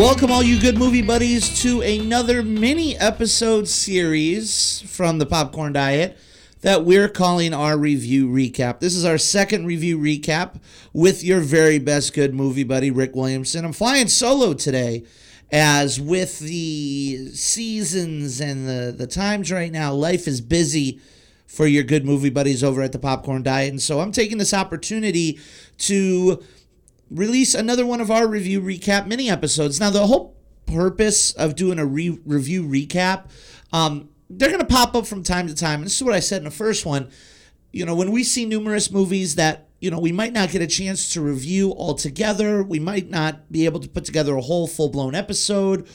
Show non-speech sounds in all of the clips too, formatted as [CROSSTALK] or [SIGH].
welcome all you good movie buddies to another mini episode series from the Popcorn Diet that we're calling our review recap. This is our second review recap with your very best good movie buddy, Rick Williamson. I'm flying solo today, as with the seasons and the, the times right now, life is busy for your good movie buddies over at the Popcorn Diet. And so I'm taking this opportunity to release another one of our review recap mini episodes. Now, the whole purpose of doing a re- review recap, um, they're going to pop up from time to time. And this is what I said in the first one. You know, when we see numerous movies that, you know, we might not get a chance to review all together, we might not be able to put together a whole full blown episode.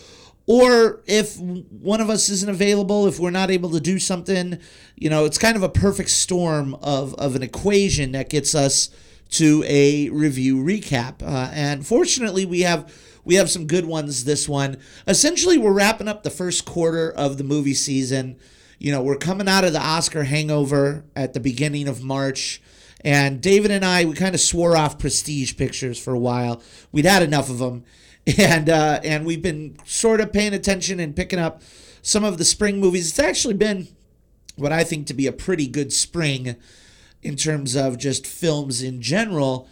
Or if one of us isn't available, if we're not able to do something, you know, it's kind of a perfect storm of, of an equation that gets us to a review recap. Uh, and fortunately, we have we have some good ones this one. Essentially, we're wrapping up the first quarter of the movie season. You know, we're coming out of the Oscar hangover at the beginning of March. And David and I, we kind of swore off prestige pictures for a while. We'd had enough of them. And, uh, and we've been sort of paying attention and picking up some of the spring movies. It's actually been what I think to be a pretty good spring in terms of just films in general.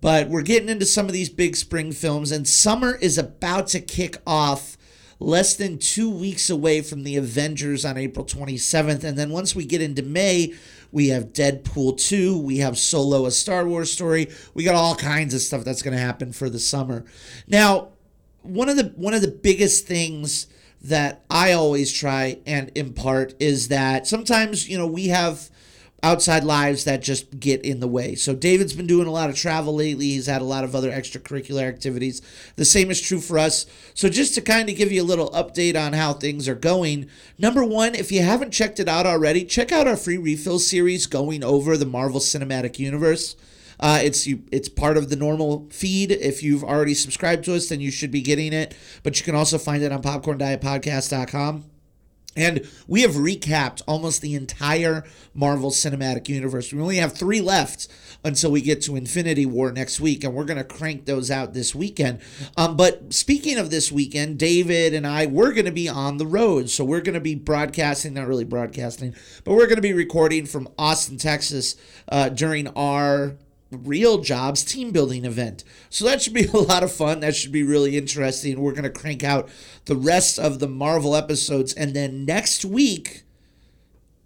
But we're getting into some of these big spring films, and summer is about to kick off less than two weeks away from the Avengers on April 27th. And then once we get into May, we have Deadpool 2, we have Solo, a Star Wars story. We got all kinds of stuff that's going to happen for the summer. Now, one of the one of the biggest things that I always try and impart is that sometimes, you know, we have outside lives that just get in the way. So David's been doing a lot of travel lately. He's had a lot of other extracurricular activities. The same is true for us. So just to kind of give you a little update on how things are going. Number 1, if you haven't checked it out already, check out our free refill series going over the Marvel Cinematic Universe. Uh, it's you. It's part of the normal feed. If you've already subscribed to us, then you should be getting it. But you can also find it on popcorndietpodcast.com. And we have recapped almost the entire Marvel Cinematic Universe. We only have three left until we get to Infinity War next week, and we're going to crank those out this weekend. Um, but speaking of this weekend, David and I, we're going to be on the road. So we're going to be broadcasting, not really broadcasting, but we're going to be recording from Austin, Texas uh, during our real jobs team building event. So that should be [LAUGHS] a lot of fun. That should be really interesting. We're going to crank out the rest of the Marvel episodes and then next week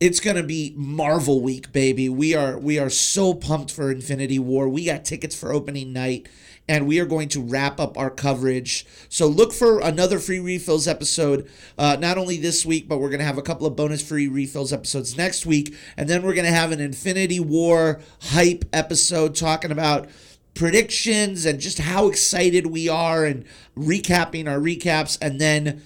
it's going to be Marvel week, baby. We are we are so pumped for Infinity War. We got tickets for opening night and we are going to wrap up our coverage. So look for another free refills episode, uh, not only this week, but we're going to have a couple of bonus free refills episodes next week. And then we're going to have an Infinity War hype episode talking about predictions and just how excited we are and recapping our recaps. And then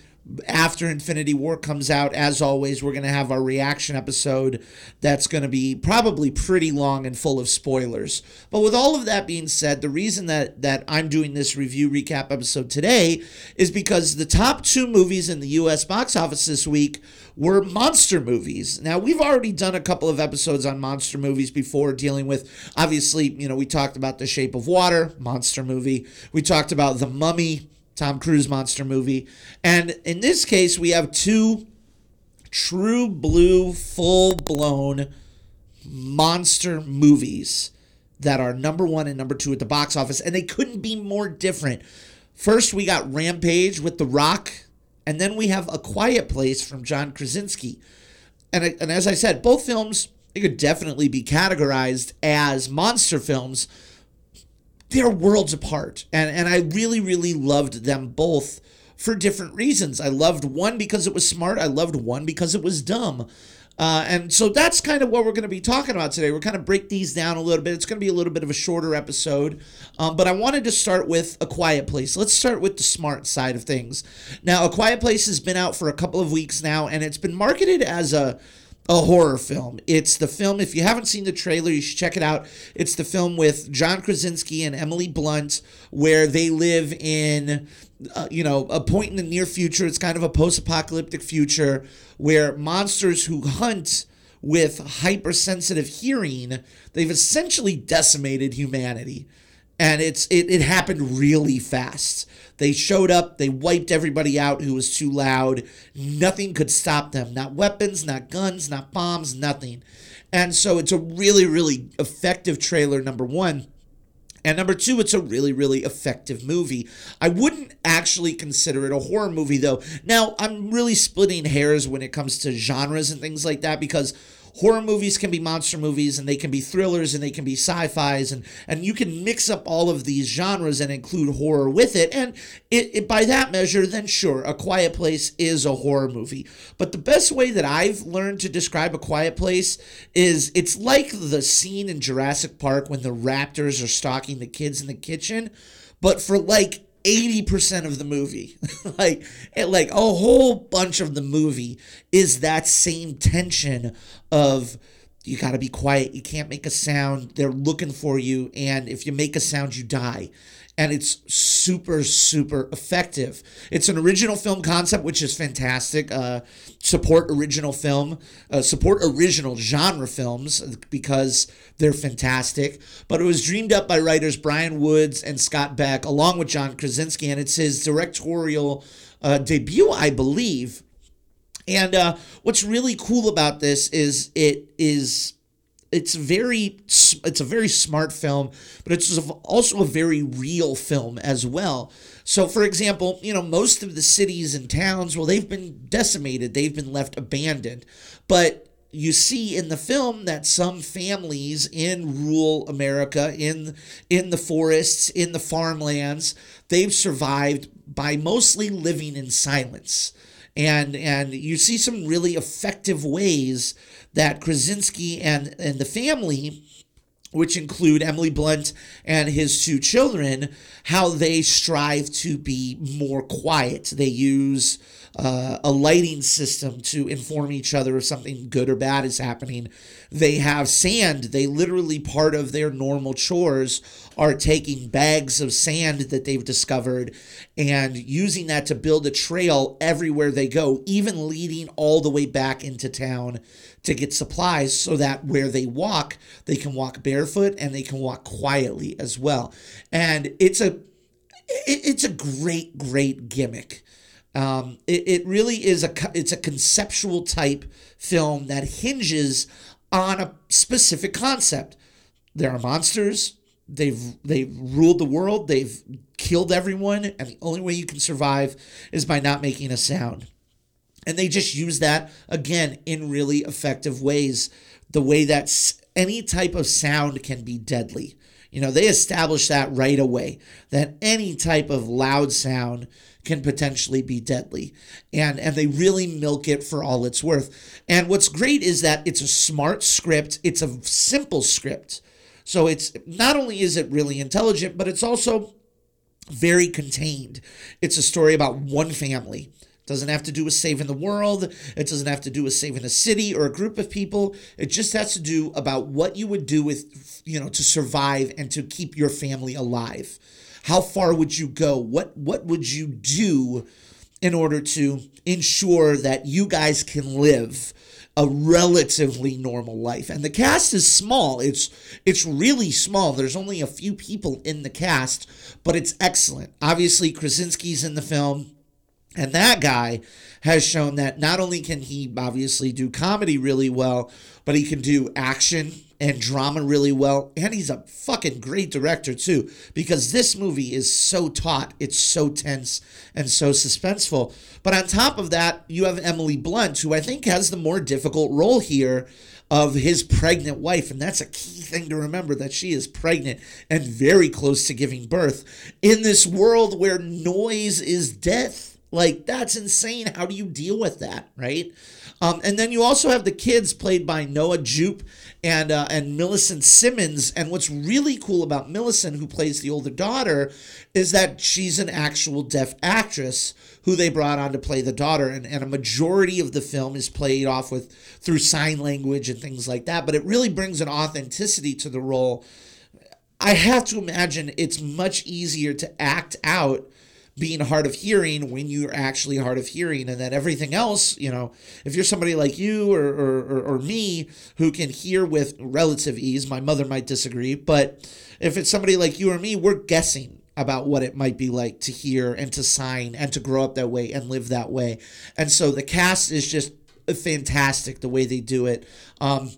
after Infinity War comes out, as always, we're going to have our reaction episode that's going to be probably pretty long and full of spoilers. But with all of that being said, the reason that, that I'm doing this review recap episode today is because the top two movies in the US box office this week were monster movies. Now, we've already done a couple of episodes on monster movies before, dealing with obviously, you know, we talked about The Shape of Water, monster movie. We talked about The Mummy Tom Cruise monster movie. And in this case, we have two true blue, full blown monster movies that are number one and number two at the box office, and they couldn't be more different. First, we got Rampage with The Rock, and then we have A Quiet Place from John Krasinski. And, and as I said, both films they could definitely be categorized as monster films they're worlds apart. And and I really, really loved them both for different reasons. I loved one because it was smart. I loved one because it was dumb. Uh, and so that's kind of what we're going to be talking about today. We're kind of break these down a little bit. It's going to be a little bit of a shorter episode, um, but I wanted to start with A Quiet Place. Let's start with the smart side of things. Now, A Quiet Place has been out for a couple of weeks now, and it's been marketed as a a horror film. It's the film, if you haven't seen the trailer, you should check it out. It's the film with John Krasinski and Emily Blunt, where they live in, uh, you know, a point in the near future. It's kind of a post apocalyptic future where monsters who hunt with hypersensitive hearing, they've essentially decimated humanity. And it's it, it happened really fast. They showed up, they wiped everybody out who was too loud. Nothing could stop them. Not weapons, not guns, not bombs, nothing. And so it's a really, really effective trailer, number one. And number two, it's a really, really effective movie. I wouldn't actually consider it a horror movie, though. Now, I'm really splitting hairs when it comes to genres and things like that because horror movies can be monster movies and they can be thrillers and they can be sci-fis and and you can mix up all of these genres and include horror with it. And it, it by that measure then sure a quiet place is a horror movie. But the best way that i've learned to describe a quiet place is it's like the scene in jurassic park when the raptors are stalking the kids in the kitchen but for like 80% of the movie. [LAUGHS] Like it, like a whole bunch of the movie is that same tension of you got to be quiet you can't make a sound they're looking for you and if you make a sound you die and it's super super effective. It's an original film concept which is fantastic uh, support original film uh, support original genre films because they're fantastic. But it was dreamed up by writers bryan woods and scott beck along with john krasinski and it's his directorial uh, debut i believe. And uh, what's really cool about this is it is it's very it's a very smart film but it's also a very real film as well. So for example you know most of the cities and towns well they've been decimated they've been left abandoned. But you see in the film that some families in rural America in in the forests in the farmlands they've survived by mostly living in silence. And and you see some really effective ways that Krasinski and and the family which include Emily Blunt and his two children, how they strive to be more quiet. They use uh, a lighting system to inform each other if something good or bad is happening. They have sand. They literally, part of their normal chores are taking bags of sand that they've discovered and using that to build a trail everywhere they go, even leading all the way back into town to get supplies so that where they walk, they can walk barefoot and they can walk quietly as well. And it's a it's a great great gimmick. Um, it, it really is a it's a conceptual type film that hinges on a specific concept. There are monsters. They've they've ruled the world. They've killed everyone, and the only way you can survive is by not making a sound. And they just use that again in really effective ways. The way that any type of sound can be deadly. You know, they establish that right away that any type of loud sound can potentially be deadly. And and they really milk it for all it's worth. And what's great is that it's a smart script, it's a simple script. So it's not only is it really intelligent, but it's also very contained. It's a story about one family doesn't have to do with saving the world. It doesn't have to do with saving a city or a group of people. It just has to do about what you would do with, you know, to survive and to keep your family alive. How far would you go? What what would you do in order to ensure that you guys can live a relatively normal life? And the cast is small. It's it's really small. There's only a few people in the cast, but it's excellent. Obviously, Krasinski's in the film and that guy has shown that not only can he obviously do comedy really well, but he can do action and drama really well. And he's a fucking great director too, because this movie is so taut, it's so tense and so suspenseful. But on top of that, you have Emily Blunt, who I think has the more difficult role here of his pregnant wife. And that's a key thing to remember that she is pregnant and very close to giving birth in this world where noise is death like that's insane. How do you deal with that, right? Um, and then you also have the kids played by Noah Jupe and uh, and Millicent Simmonds. And what's really cool about Millicent, who plays the older daughter, is that she's an actual deaf actress who they brought on to play the daughter. And, and a majority of the film is played off with through sign language and things like that. But it really brings an authenticity to the role. I have to imagine it's much easier to act out being hard of hearing when you're actually hard of hearing. And then everything else you know if you're somebody like you or, or, or, me who can hear with relative ease my mother might disagree. But if it's somebody like you or me we're guessing about what it might be like to hear and to sign and to grow up that way and live that way. And so the cast is just fantastic the way they do it. Um,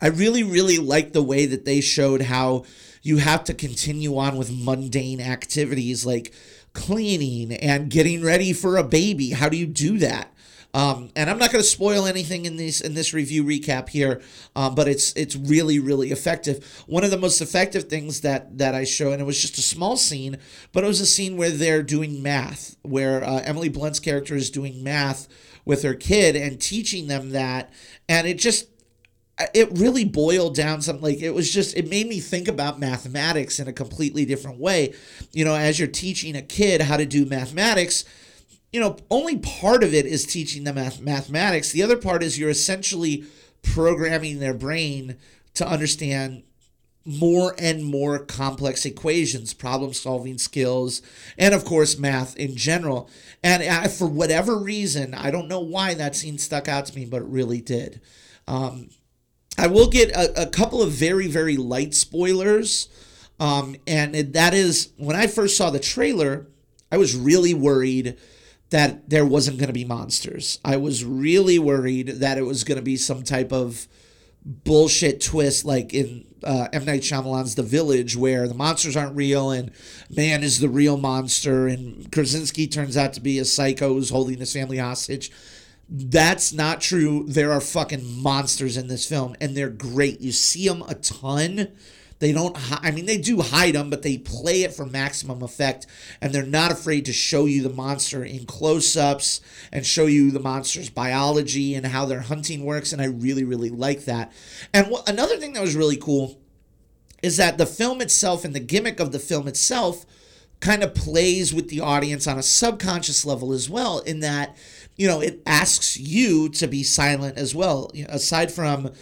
i really really like the way that they showed how you have to continue on with mundane activities like cleaning and getting ready for a baby. How do you do that? Um, and I'm not going to spoil anything in this in this review recap here, um, but it's it's really really effective. One of the most effective things that that I show, and it was just a small scene, but it was a scene where they're doing math, where uh, Emily Blunt's character is doing math with her kid and teaching them that, and it just it really boiled down something like it was just it made me think about mathematics in a completely different way you know as you're teaching a kid how to do mathematics you know only part of it is teaching them math- mathematics the other part is you're essentially programming their brain to understand more and more complex equations, problem solving skills, and of course, math in general. And I, for whatever reason, I don't know why that scene stuck out to me, but it really did. Um, I will get a, a couple of very, very light spoilers. Um, and that is when I first saw the trailer, I was really worried that there wasn't going to be monsters. I was really worried that it was going to be some type of bullshit twist like in uh, M. Night Shyamalan's The Village, where the monsters aren't real and man is the real monster, and Krasinski turns out to be a psycho who's holding his family hostage. That's not true. There are fucking monsters in this film, and they're great. You see them a ton. They don't, I mean, they do hide them, but they play it for maximum effect, and they're not afraid to show you the monster in close ups and show you the monster's biology and how their hunting works. And I really, really like that. And wh- another thing that was really cool is that the film itself and the gimmick of the film itself kind of plays with the audience on a subconscious level as well, in that you know, it asks you to be silent as well. You know, aside from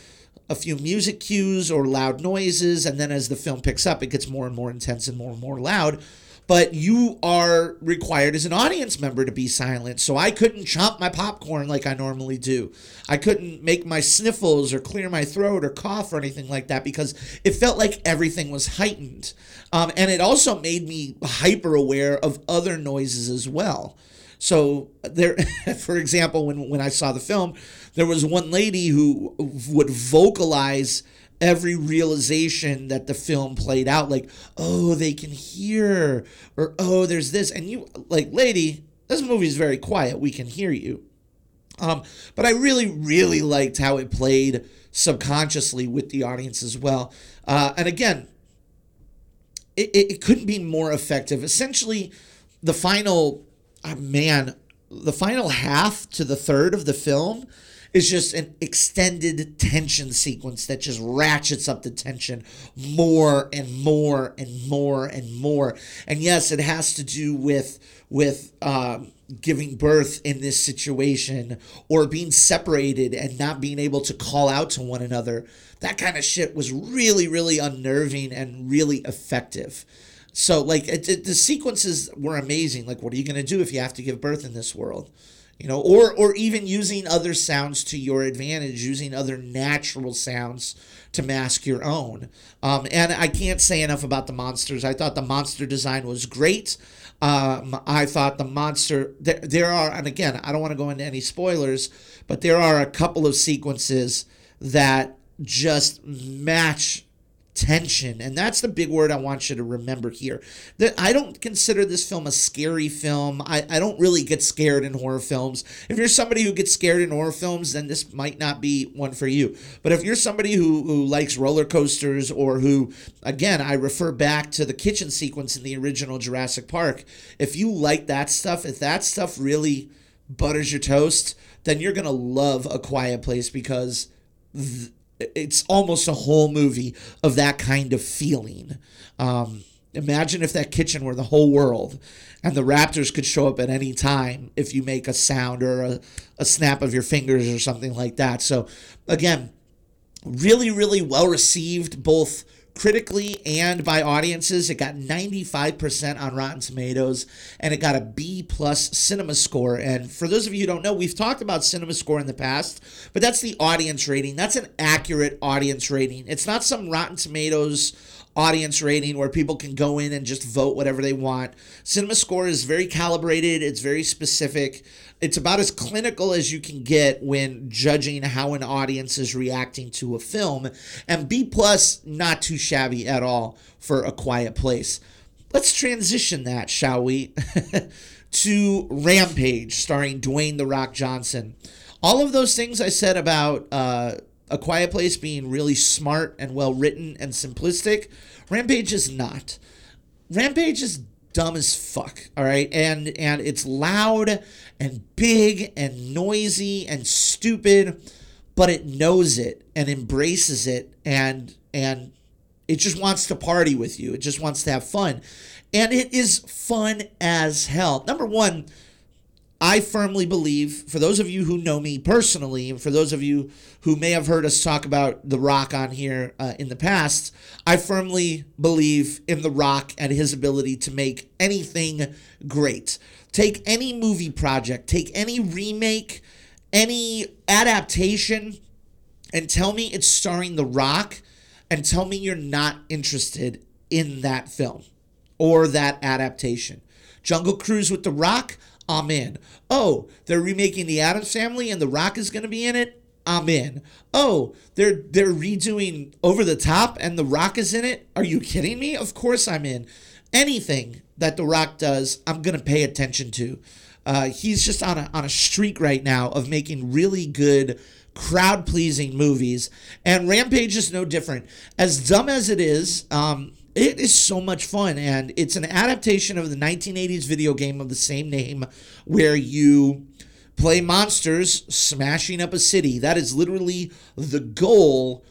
a few music cues or loud noises, and then as the film picks up, it gets more and more intense and more and more loud. But you are required as an audience member to be silent. So I couldn't chomp my popcorn like I normally do. I couldn't make my sniffles or clear my throat or cough or anything like that because it felt like everything was heightened. Um, and it also made me hyper aware of other noises as well. So there, [LAUGHS] for example, when when I saw the film, there was one lady who would vocalize every realization that the film played out like oh they can hear or oh there's this and you like lady this movie is very quiet. We can hear you. Um, but i really really liked how it played subconsciously with the audience as well. Uh, and again it, it couldn't be more effective. Essentially the final man, the final half to the third of the film is just an extended tension sequence that just ratchets up the tension more and more and more and more. And yes, it has to do with with um, giving birth in this situation or being separated and not being able to call out to one another. That kind of shit was really, really unnerving and really effective. So like it, it, the sequences were amazing. Like, what are you going to do if you have to give birth in this world? You know, or or even using other sounds to your advantage, using other natural sounds to mask your own. Um, and I can't say enough about the monsters. I thought the monster design was great. Um, I thought the monster there, there are, and again, I don't want to go into any spoilers, but there are a couple of sequences that just match tension. And that's the big word i want you to remember here. That i don't consider this film a scary film. I, I don't really get scared in horror films. If you're somebody who gets scared in horror films then this might not be one for you. But if you're somebody who, who likes roller coasters or who again i refer back to the kitchen sequence in the original jurassic park if you like that stuff if that stuff really butters your toast then you're gonna love a quiet place because th- it's almost a whole movie of that kind of feeling. Um, imagine if that kitchen were the whole world and the raptors could show up at any time if you make a sound or a, a snap of your fingers or something like that. So, again, really, really well received both critically and by audiences. It got 95% on Rotten Tomatoes and it got a B plus cinema score. And for those of you who don't know, we've talked about cinema score in the past, but that's the audience rating. That's an accurate audience rating. It's not some Rotten Tomatoes audience rating where people can go in and just vote whatever they want. Cinema Score is very calibrated, it's very specific. It's about as clinical as you can get when judging how an audience is reacting to a film. And B plus, not too shabby at all for A Quiet Place. Let's transition that, shall we, [LAUGHS] to Rampage, starring Dwayne The Rock Johnson. All of those things I said about uh, a Quiet Place being really smart and well written and simplistic. Rampage is not. Rampage is dumb as fuck, all right? And and it's loud and big and noisy and stupid, but it knows it and embraces it and and it just wants to party with you. It just wants to have fun. And it is fun as hell. Number 1, I firmly believe, for those of you who know me personally, and for those of you who may have heard us talk about The Rock on here uh, in the past, I firmly believe in The Rock and his ability to make anything great. Take any movie project, take any remake, any adaptation, and tell me it's starring The Rock, and tell me you're not interested in that film or that adaptation. Jungle Cruise with The Rock, I'm in. Oh, they're remaking the Addams Family and The Rock is going to be in it. I'm in. Oh, they're they're redoing Over the Top and The Rock is in it. Are you kidding me? Of course I'm in. Anything that The Rock does, I'm gonna pay attention to. Uh, he's just on a on a streak right now of making really good crowd pleasing movies, and Rampage is no different. As dumb as it is, um, it is so much fun, and it's an adaptation of the 1980s video game of the same name, where you play monsters smashing up a city. That is literally the goal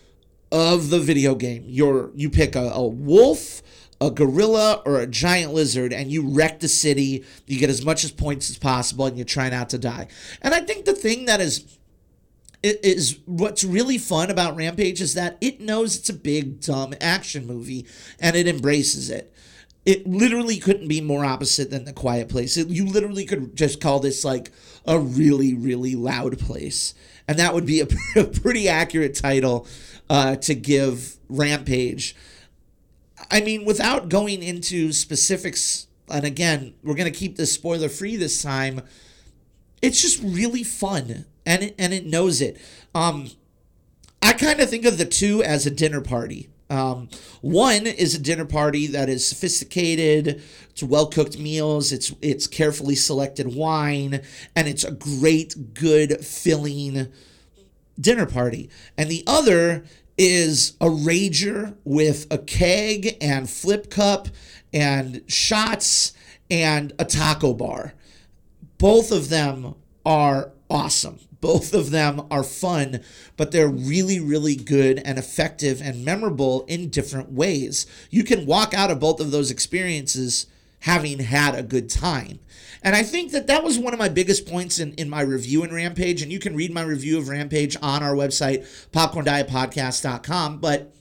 of the video game. You're you pick a, a wolf, a gorilla, or a giant lizard, and you wreck the city. You get as much as points as possible, and you try not to die. And I think the thing that is is what's really fun about Rampage is that it knows it's a big dumb action movie and it embraces it. It literally couldn't be more opposite than the Quiet Place. It, you literally could just call this like a really really loud place, and that would be a, a [LAUGHS] pretty accurate title uh, to give Rampage. I mean, without going into specifics, and again, we're gonna keep this spoiler free this time. It's just really fun and it, and it knows it. Um, I kind of think of the two as a dinner party. Um, one is a dinner party that is sophisticated. It's well cooked meals. It's it's carefully selected wine, and it's a great, good, filling dinner party. And the other is a rager with a keg and flip cup and shots and a taco bar. Both of them are awesome. Both of them are fun, but they're really, really good and effective and memorable in different ways. You can walk out of both of those experiences having had a good time. And I think that that was one of my biggest points in, in my review in Rampage. And you can read my review of Rampage on our website, popcorndietpodcast.com. But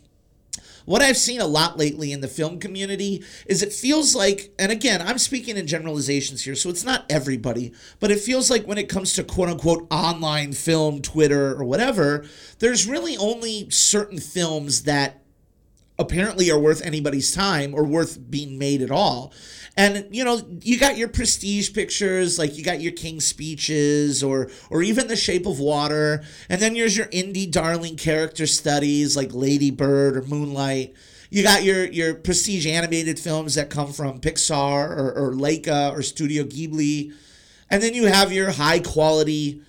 what I've seen a lot lately in the film community is it feels like, and again, I'm speaking in generalizations here, so it's not everybody, but it feels like when it comes to quote unquote online film, Twitter, or whatever, there's really only certain films that apparently are worth anybody's time or worth being made at all. And you know, you got your prestige pictures, like you got your King speeches or or even The Shape of Water, and then there's your indie darling character studies like Lady Bird or Moonlight. You got your your prestige animated films that come from Pixar or, or Laika or Studio Ghibli. And then you have your high quality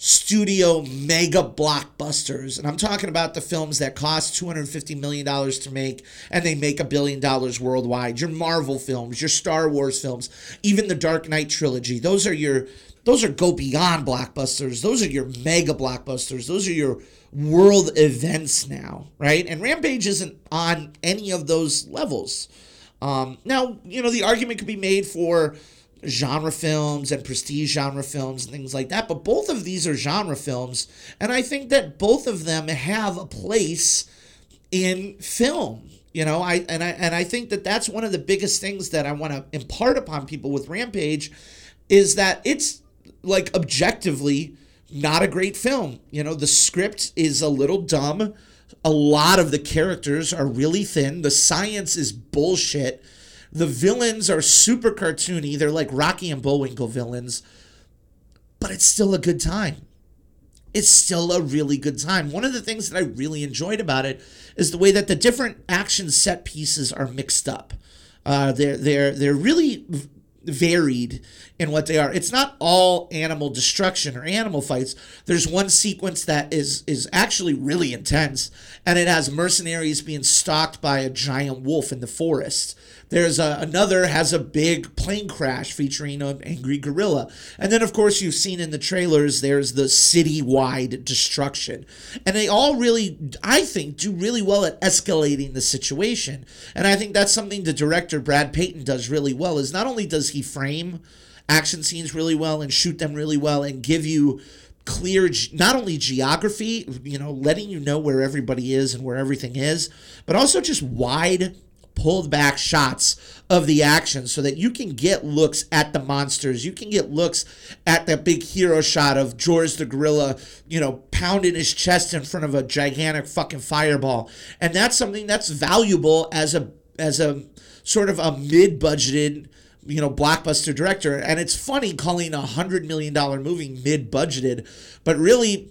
studio mega blockbusters. And I'm talking about the films that cost $250 million to make and they make a billion dollars worldwide. Your Marvel films, your Star Wars films, even the Dark Knight trilogy. Those are your those are go beyond blockbusters. Those are your mega blockbusters. Those are your world events now, right? And Rampage isn't on any of those levels. Um, now, you know, the argument could be made for genre films and prestige genre films and things like that. But both of these are genre films, and I think that both of them have a place in film. You know, I and I and I think that that's one of the biggest things that I want to impart upon people with Rampage is that it's like objectively not a great film. You know, the script is a little dumb. A lot of the characters are really thin. The science is bullshit. The villains are super cartoony. They're like Rocky and Bullwinkle villains. But it's still a good time. It's still a really good time. One of the things that I really enjoyed about it is the way that the different action set pieces are mixed up. Uh, they're they're they're really varied in what they are. It's not all animal destruction or animal fights. There's one sequence that is is actually really intense, and it has mercenaries being stalked by a giant wolf in the forest. There's a, another has a big plane crash featuring an angry gorilla, and then of course you've seen in the trailers there's the city-wide destruction, and they all really, I think, do really well at escalating the situation, and I think that's something the director Brad Peyton does really well. Is not only does he frame action scenes really well and shoot them really well and give you clear not only geography, you know, letting you know where everybody is and where everything is, but also just wide pulled back shots of the action so that you can get looks at the monsters. You can get looks at that big hero shot of George the gorilla, you know, pounding his chest in front of a gigantic fucking fireball. And that's something that's valuable as a as a sort of a mid-budgeted you know blockbuster director and it's funny calling a hundred million dollar movie mid-budgeted but really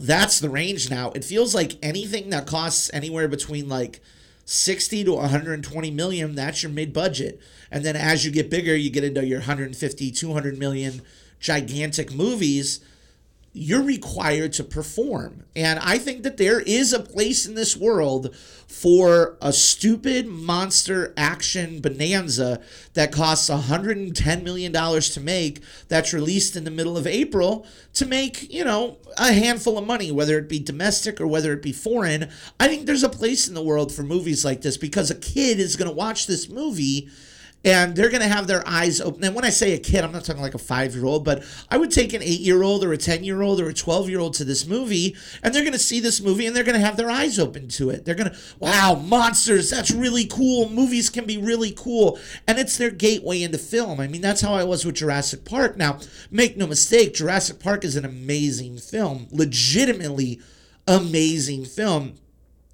that's the range now it feels like anything that costs anywhere between like 60 to 120 million that's your mid-budget. And then as you get bigger you get into your 150 200 million gigantic movies you're required to perform. And I think that there is a place in this world for a stupid monster action bonanza that costs $110 million to make, that's released in the middle of April to make, you know, a handful of money, whether it be domestic or whether it be foreign. I think there's a place in the world for movies like this because a kid is going to watch this movie and they're going to have their eyes open. And when I say a kid, I'm not talking like a five year old, but I would take an eight year old or a 10 year old or a 12 year old to this movie, and they're going to see this movie and they're going to have their eyes open to it. They're going to, wow, monsters, that's really cool. Movies can be really cool. And it's their gateway into film. I mean, that's how I was with Jurassic Park. Now, make no mistake, Jurassic Park is an amazing film, legitimately amazing film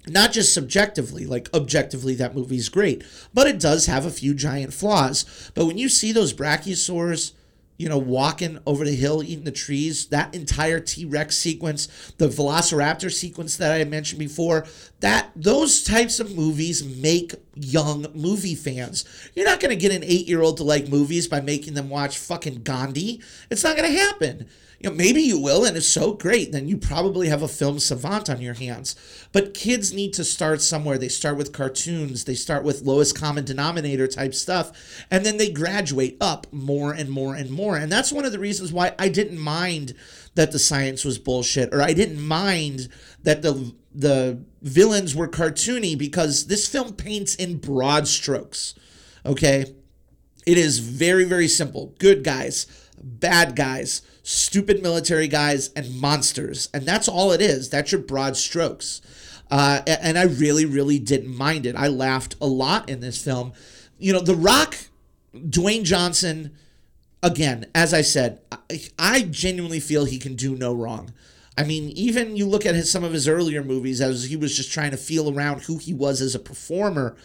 not just subjectively, like objectively, that movie's great, but it does have a few giant flaws. But when you see those brachiosaurs, you know, walking over the hill, eating the trees, that entire T Rex sequence, the Velociraptor sequence that I mentioned before, that those types of movies make young movie fans. You're not going to get an eight year old to like movies by making them watch fucking Gandhi. It's not going to happen. You know, maybe you will, and it's so great. Then you probably have a film savant on your hands. But kids need to start somewhere. They start with cartoons, they start with lowest common denominator type stuff, and then they graduate up more and more and more. And that's one of the reasons why I didn't mind that the science was bullshit, or I didn't mind that the the villains were cartoony because this film paints in broad strokes. Okay? It is very, very simple. Good guys, bad guys stupid military guys, and monsters. And that's all it is. That's your broad strokes. Uh, and I really, really didn't mind it. I laughed a lot in this film. You know, The Rock, Dwayne Johnson, again, as I said, I, I genuinely feel he can do no wrong. I mean, even you look at his, some of his earlier movies as he was just trying to feel around who he was as a performer.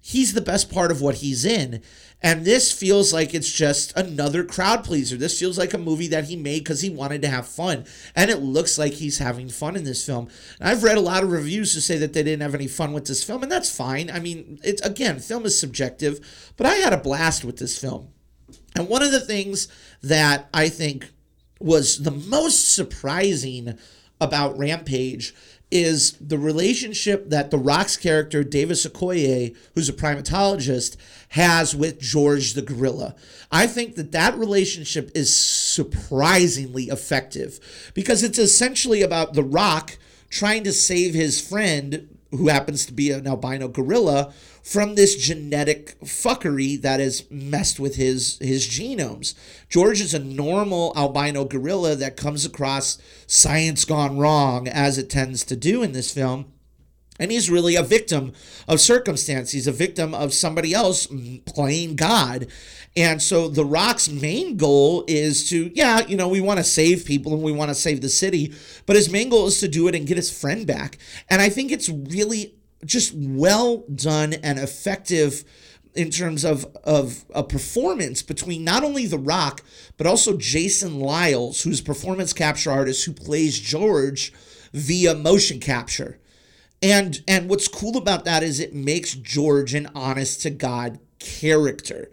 He's the best part of what he's in. And this feels like it's just another crowd pleaser. This feels like a movie that he made because he wanted to have fun. And it looks like he's having fun in this film. And I've read a lot of reviews to say that they didn't have any fun with this film, and that's fine. I mean, it's again, film is subjective, but I had a blast with this film. And one of the things that I think was the most surprising about Rampage is the relationship that The Rock's character, Davis Okoye, who's a primatologist, has with George the gorilla. I think that that relationship is surprisingly effective because it's essentially about The Rock trying to save his friend, who happens to be an albino gorilla, from this genetic fuckery that has messed with his his genomes. George is a normal albino gorilla that comes across science gone wrong as it tends to do in this film. And he's really a victim of circumstance. He's a victim of somebody else playing God. And so The Rock's main goal is to, yeah, you know, we want to save people and we want to save the city, but his main goal is to do it and get his friend back. And I think it's really just well done and effective in terms of of a performance between not only The Rock but also Jason Liles, who's performance capture artist who plays George via motion capture. And and what's cool about that is it makes George an honest to God character.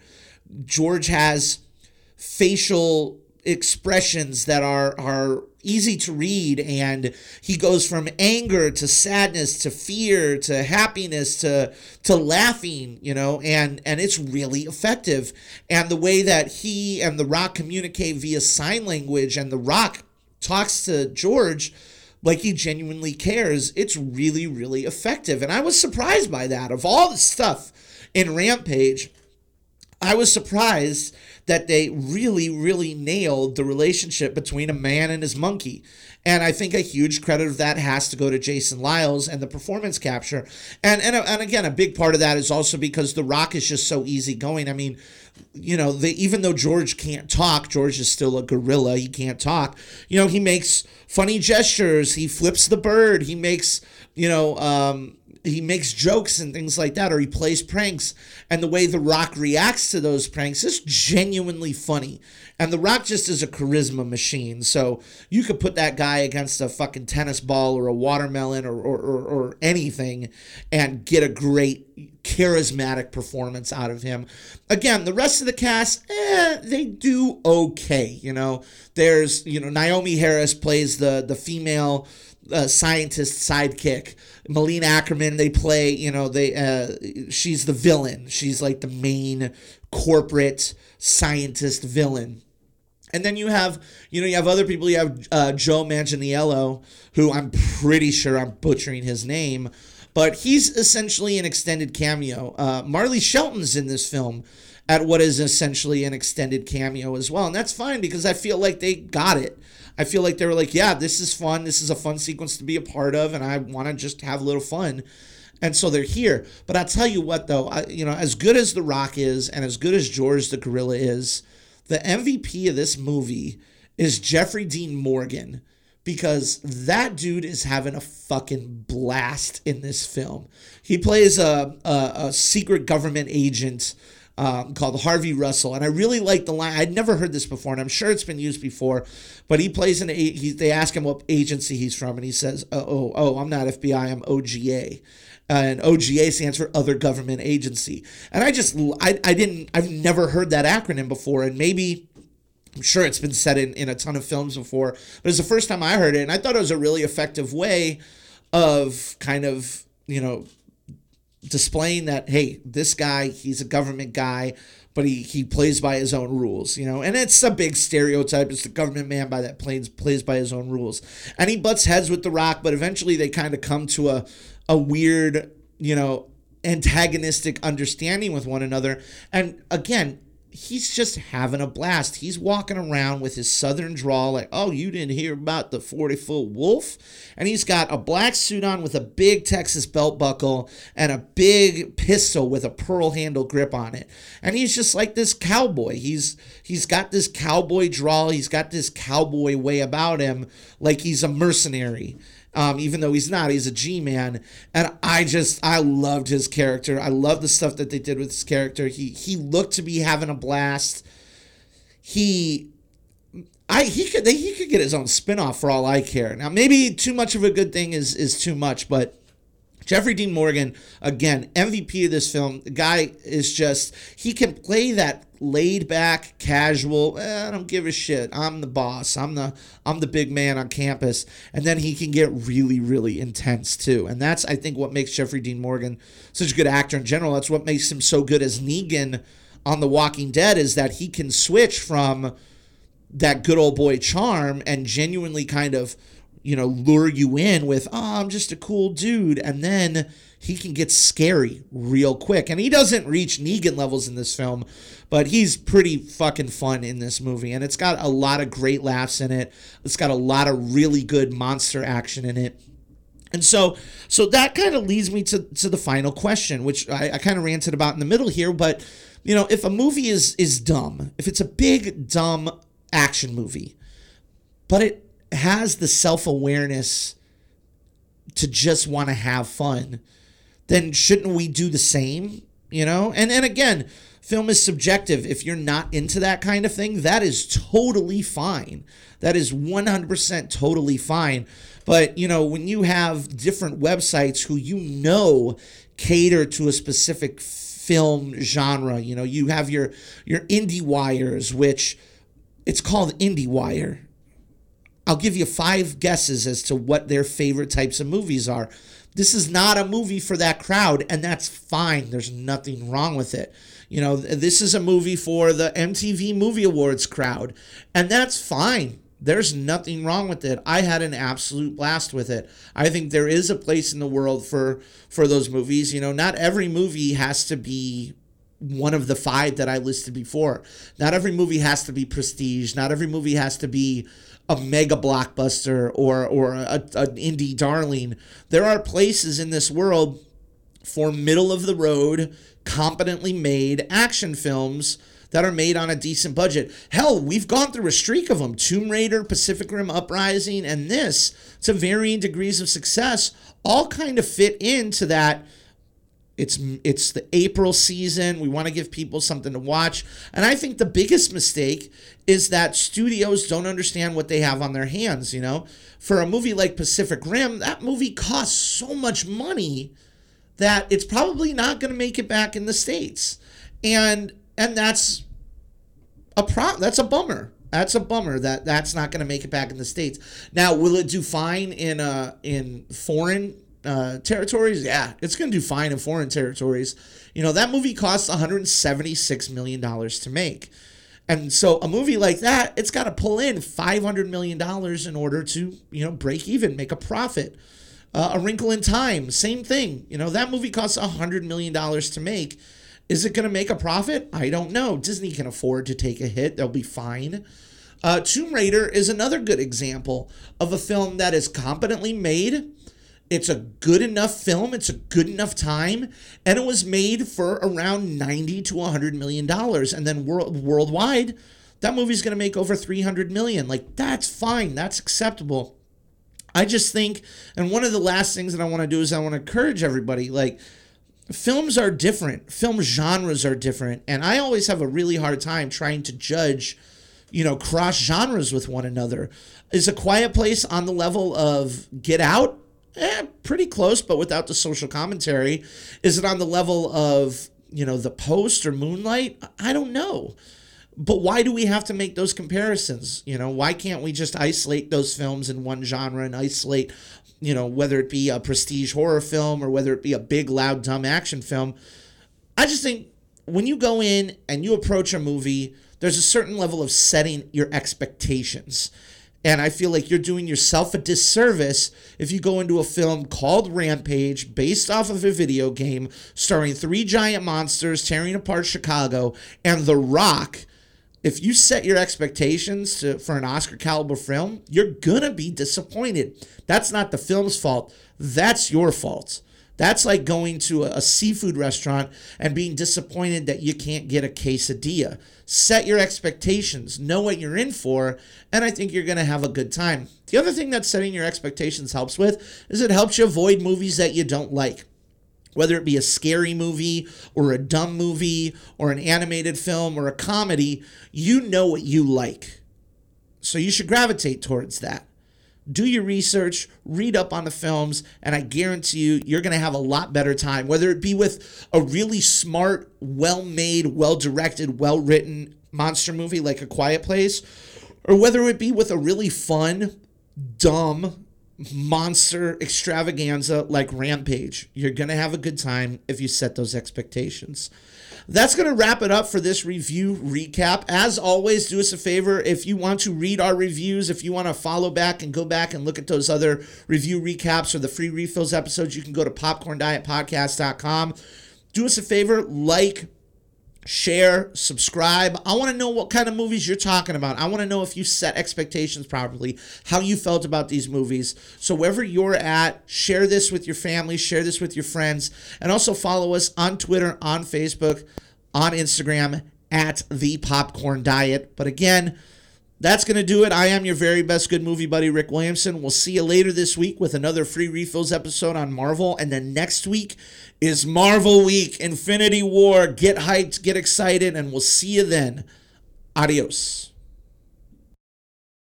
George has facial expressions that are are easy to read and he goes from anger to sadness to fear to happiness to to laughing you know and and it's really effective and the way that he and the rock communicate via sign language and the rock talks to george like he genuinely cares it's really really effective and i was surprised by that of all the stuff in rampage i was surprised that they really, really nailed the relationship between a man and his monkey. And I think a huge credit of that has to go to Jason Liles and the performance capture. And and, and again, a big part of that is also because The Rock is just so easygoing. I mean, you know, they, even though George can't talk, George is still a gorilla. He can't talk. You know, he makes funny gestures. He flips the bird. He makes, you know, um, he makes jokes and things like that, or he plays pranks, and the way The Rock reacts to those pranks is genuinely funny. And The Rock just is a charisma machine. So you could put that guy against a fucking tennis ball or a watermelon or, or, or, or anything and get a great charismatic performance out of him. Again, the rest of the cast, eh, they do okay. You know, there's, you know, Naomie Harris plays the the female uh, scientist sidekick. Malin Akerman, they play, you know, they uh, she's the villain. She's like the main corporate scientist villain. And then you have, you know, you have other people. You have uh, Joe Manganiello, who I'm pretty sure I'm butchering his name, but he's essentially an extended cameo. Uh, Marley Shelton's in this film at what is essentially an extended cameo as well, and that's fine because I feel like they got it. I feel like they were like, yeah, this is fun. This is a fun sequence to be a part of, and I want to just have a little fun. And so they're here. But I'll tell you what, though, I, you know, as good as The Rock is, and as good as George the Gorilla is, the MVP of this movie is Jeffrey Dean Morgan because that dude is having a fucking blast in this film. He plays a, a, a secret government agent um, called Harvey Russell, and I really like the line. I'd never heard this before, and I'm sure it's been used before. But he plays an. He, they ask him what agency he's from, and he says, "Oh, oh, oh I'm not FBI. I'm OGA." and OGA stands for Other Government Agency. And I just, I, I didn't, I've never heard that acronym before, and maybe. I'm sure it's been said in, in a ton of films before, but it's the first time I heard it, and I thought it was a really effective way of kind of, you know, displaying that hey this guy he's a government guy but he, he plays by his own rules you know? And it's a big stereotype. It's the government man by that plays plays by his own rules. And he butts heads with the rock but eventually they kind of come to a a weird you know antagonistic understanding with one another. And again he's just having a blast. He's walking around with his southern drawl, like, oh, you didn't hear about the 40 foot wolf? And he's got a black suit on with a big Texas belt buckle and a big pistol with a pearl handle grip on it. And he's just like this cowboy. He's he's got this cowboy drawl, he's got this cowboy way about him, like he's a mercenary um, even though he's not. He's a G man, and I just I loved his character. I love the stuff that they did with his character. He he looked to be having a blast. He. I he could he could get his own spinoff for all I care. Now maybe too much of a good thing is is too much, but Jeffrey Dean Morgan, again, MVP of this film. The guy is just, he can play that laid back, casual, eh, I don't give a shit. I'm the boss. I'm the I'm the big man on campus. And then he can get really, really intense too. And that's I think what makes Jeffrey Dean Morgan such a good actor in general. That's what makes him so good as Negan on The Walking Dead is that he can switch from that good old boy charm and genuinely kind of you know, lure you in with, oh, I'm just a cool dude. And then he can get scary real quick. And he doesn't reach Negan levels in this film, but he's pretty fucking fun in this movie. And it's got a lot of great laughs in it. It's got a lot of really good monster action in it. And so, so that kind of leads me to, to the final question, which I, I kind of ranted about in the middle here. But you know, if a movie is is dumb, if it's a big dumb action movie, but it has the self awareness to just want to have fun, then shouldn't we do the same? You know, and and again, film is subjective. If you're not into that kind of thing, that is totally fine. That is 100% totally fine. But, you know, when you have different websites who you know cater to a specific film genre, you know, you have your your indie wires which it's called IndieWire. I'll give you five guesses as to what their favorite types of movies are. This is not a movie for that crowd, and that's fine. There's nothing wrong with it. You know, this is a movie for the MTV Movie Awards crowd, and that's fine. There's nothing wrong with it. I had an absolute blast with it. I think there is a place in the world for for those movies. You know, not every movie has to be one of the five that I listed before. Not every movie has to be prestige. Not every movie has to be a mega blockbuster or or a, an indie darling. There are places in this world for middle of the road, competently made action films that are made on a decent budget. Hell, we've gone through a streak of them Tomb Raider, Pacific Rim Uprising, and this, to varying degrees of success, all kind of fit into that. It's it's the April season. We want to give people something to watch. And I think the biggest mistake is that studios don't understand what they have on their hands, you know? For a movie like Pacific Rim, that movie costs so much money that it's probably not going to make it back in the states. And and that's a pro that's a bummer. That's a bummer that that's not going to make it back in the states. Now, will it do fine in uh in foreign uh, territories? Yeah, it's going to do fine in foreign territories. You know, that movie costs 176 million dollars to make. And so a movie like that, it's got to pull in 500 million dollars in order to, you know, break even, make a profit. Uh, a Wrinkle in Time, same thing. You know, that movie costs $100 million to make. Is it going to make a profit? I don't know. Disney can afford to take a hit, they'll be fine. Uh, Tomb Raider is another good example of a film that is competently made. It's a good enough film, it's a good enough time, and it was made for around 90 to 100 million dollars. And then world, worldwide, that movie's going to make over 300 million. Like, that's fine, that's acceptable. I just think, and one of the last things that I want to do is I want to encourage everybody like, films are different film genres are different and i always have a really hard time trying to judge you know cross genres with one another is a quiet place on the level of get out eh, pretty close but without the social commentary is it on the level of you know the post or moonlight i don't know but why do we have to make those comparisons you know why can't we just isolate those films in one genre and isolate you know, whether it be a prestige horror film or whether it be a big, loud, dumb action film. I just think when you go in and you approach a movie, there's a certain level of setting your expectations. And I feel like you're doing yourself a disservice if you go into a film called Rampage, based off of a video game, starring three giant monsters tearing apart Chicago, and The Rock if you set your expectations to, for an Oscar caliber film, you're gonna be disappointed. That's not the film's fault. That's your fault. That's like going to a, seafood restaurant and being disappointed that you can't get a quesadilla. Set your expectations, know what you're in for, and I think you're going to have a good time. The other thing that setting your expectations helps with is it helps you avoid movies that you don't like whether it be a scary movie or a dumb movie or an animated film or a comedy, you know what you like. So you should gravitate towards that. Do your research, read up on the films, and I guarantee you, you're going to have a lot better time. Whether it be with a really smart, well made, well directed, well written monster movie like A Quiet Place, or whether it be with a really fun, dumb, monster extravaganza like Rampage. You're going to have a good time if you set those expectations. That's going to wrap it up for this review recap. As always, do us a favor if you want to read our reviews, if you want to follow back and go back and look at those other review recaps or the free refills episodes, you can go to popcorndietpodcast.com. Do us a favor, like, share, subscribe. I want to know what kind of movies you're talking about. I want to know if you set expectations properly, how you felt about these movies. So, wherever you're at, share this with your family, share this with your friends, and also follow us on Twitter, on Facebook, on Instagram at The Popcorn Diet. But again, that's going to do it. I am your very best good movie buddy, Rick Williamson. We'll see you later this week with another free refills episode on Marvel. And then next week is Marvel Week, Infinity War. Get hyped, get excited, and we'll see you then. Adios.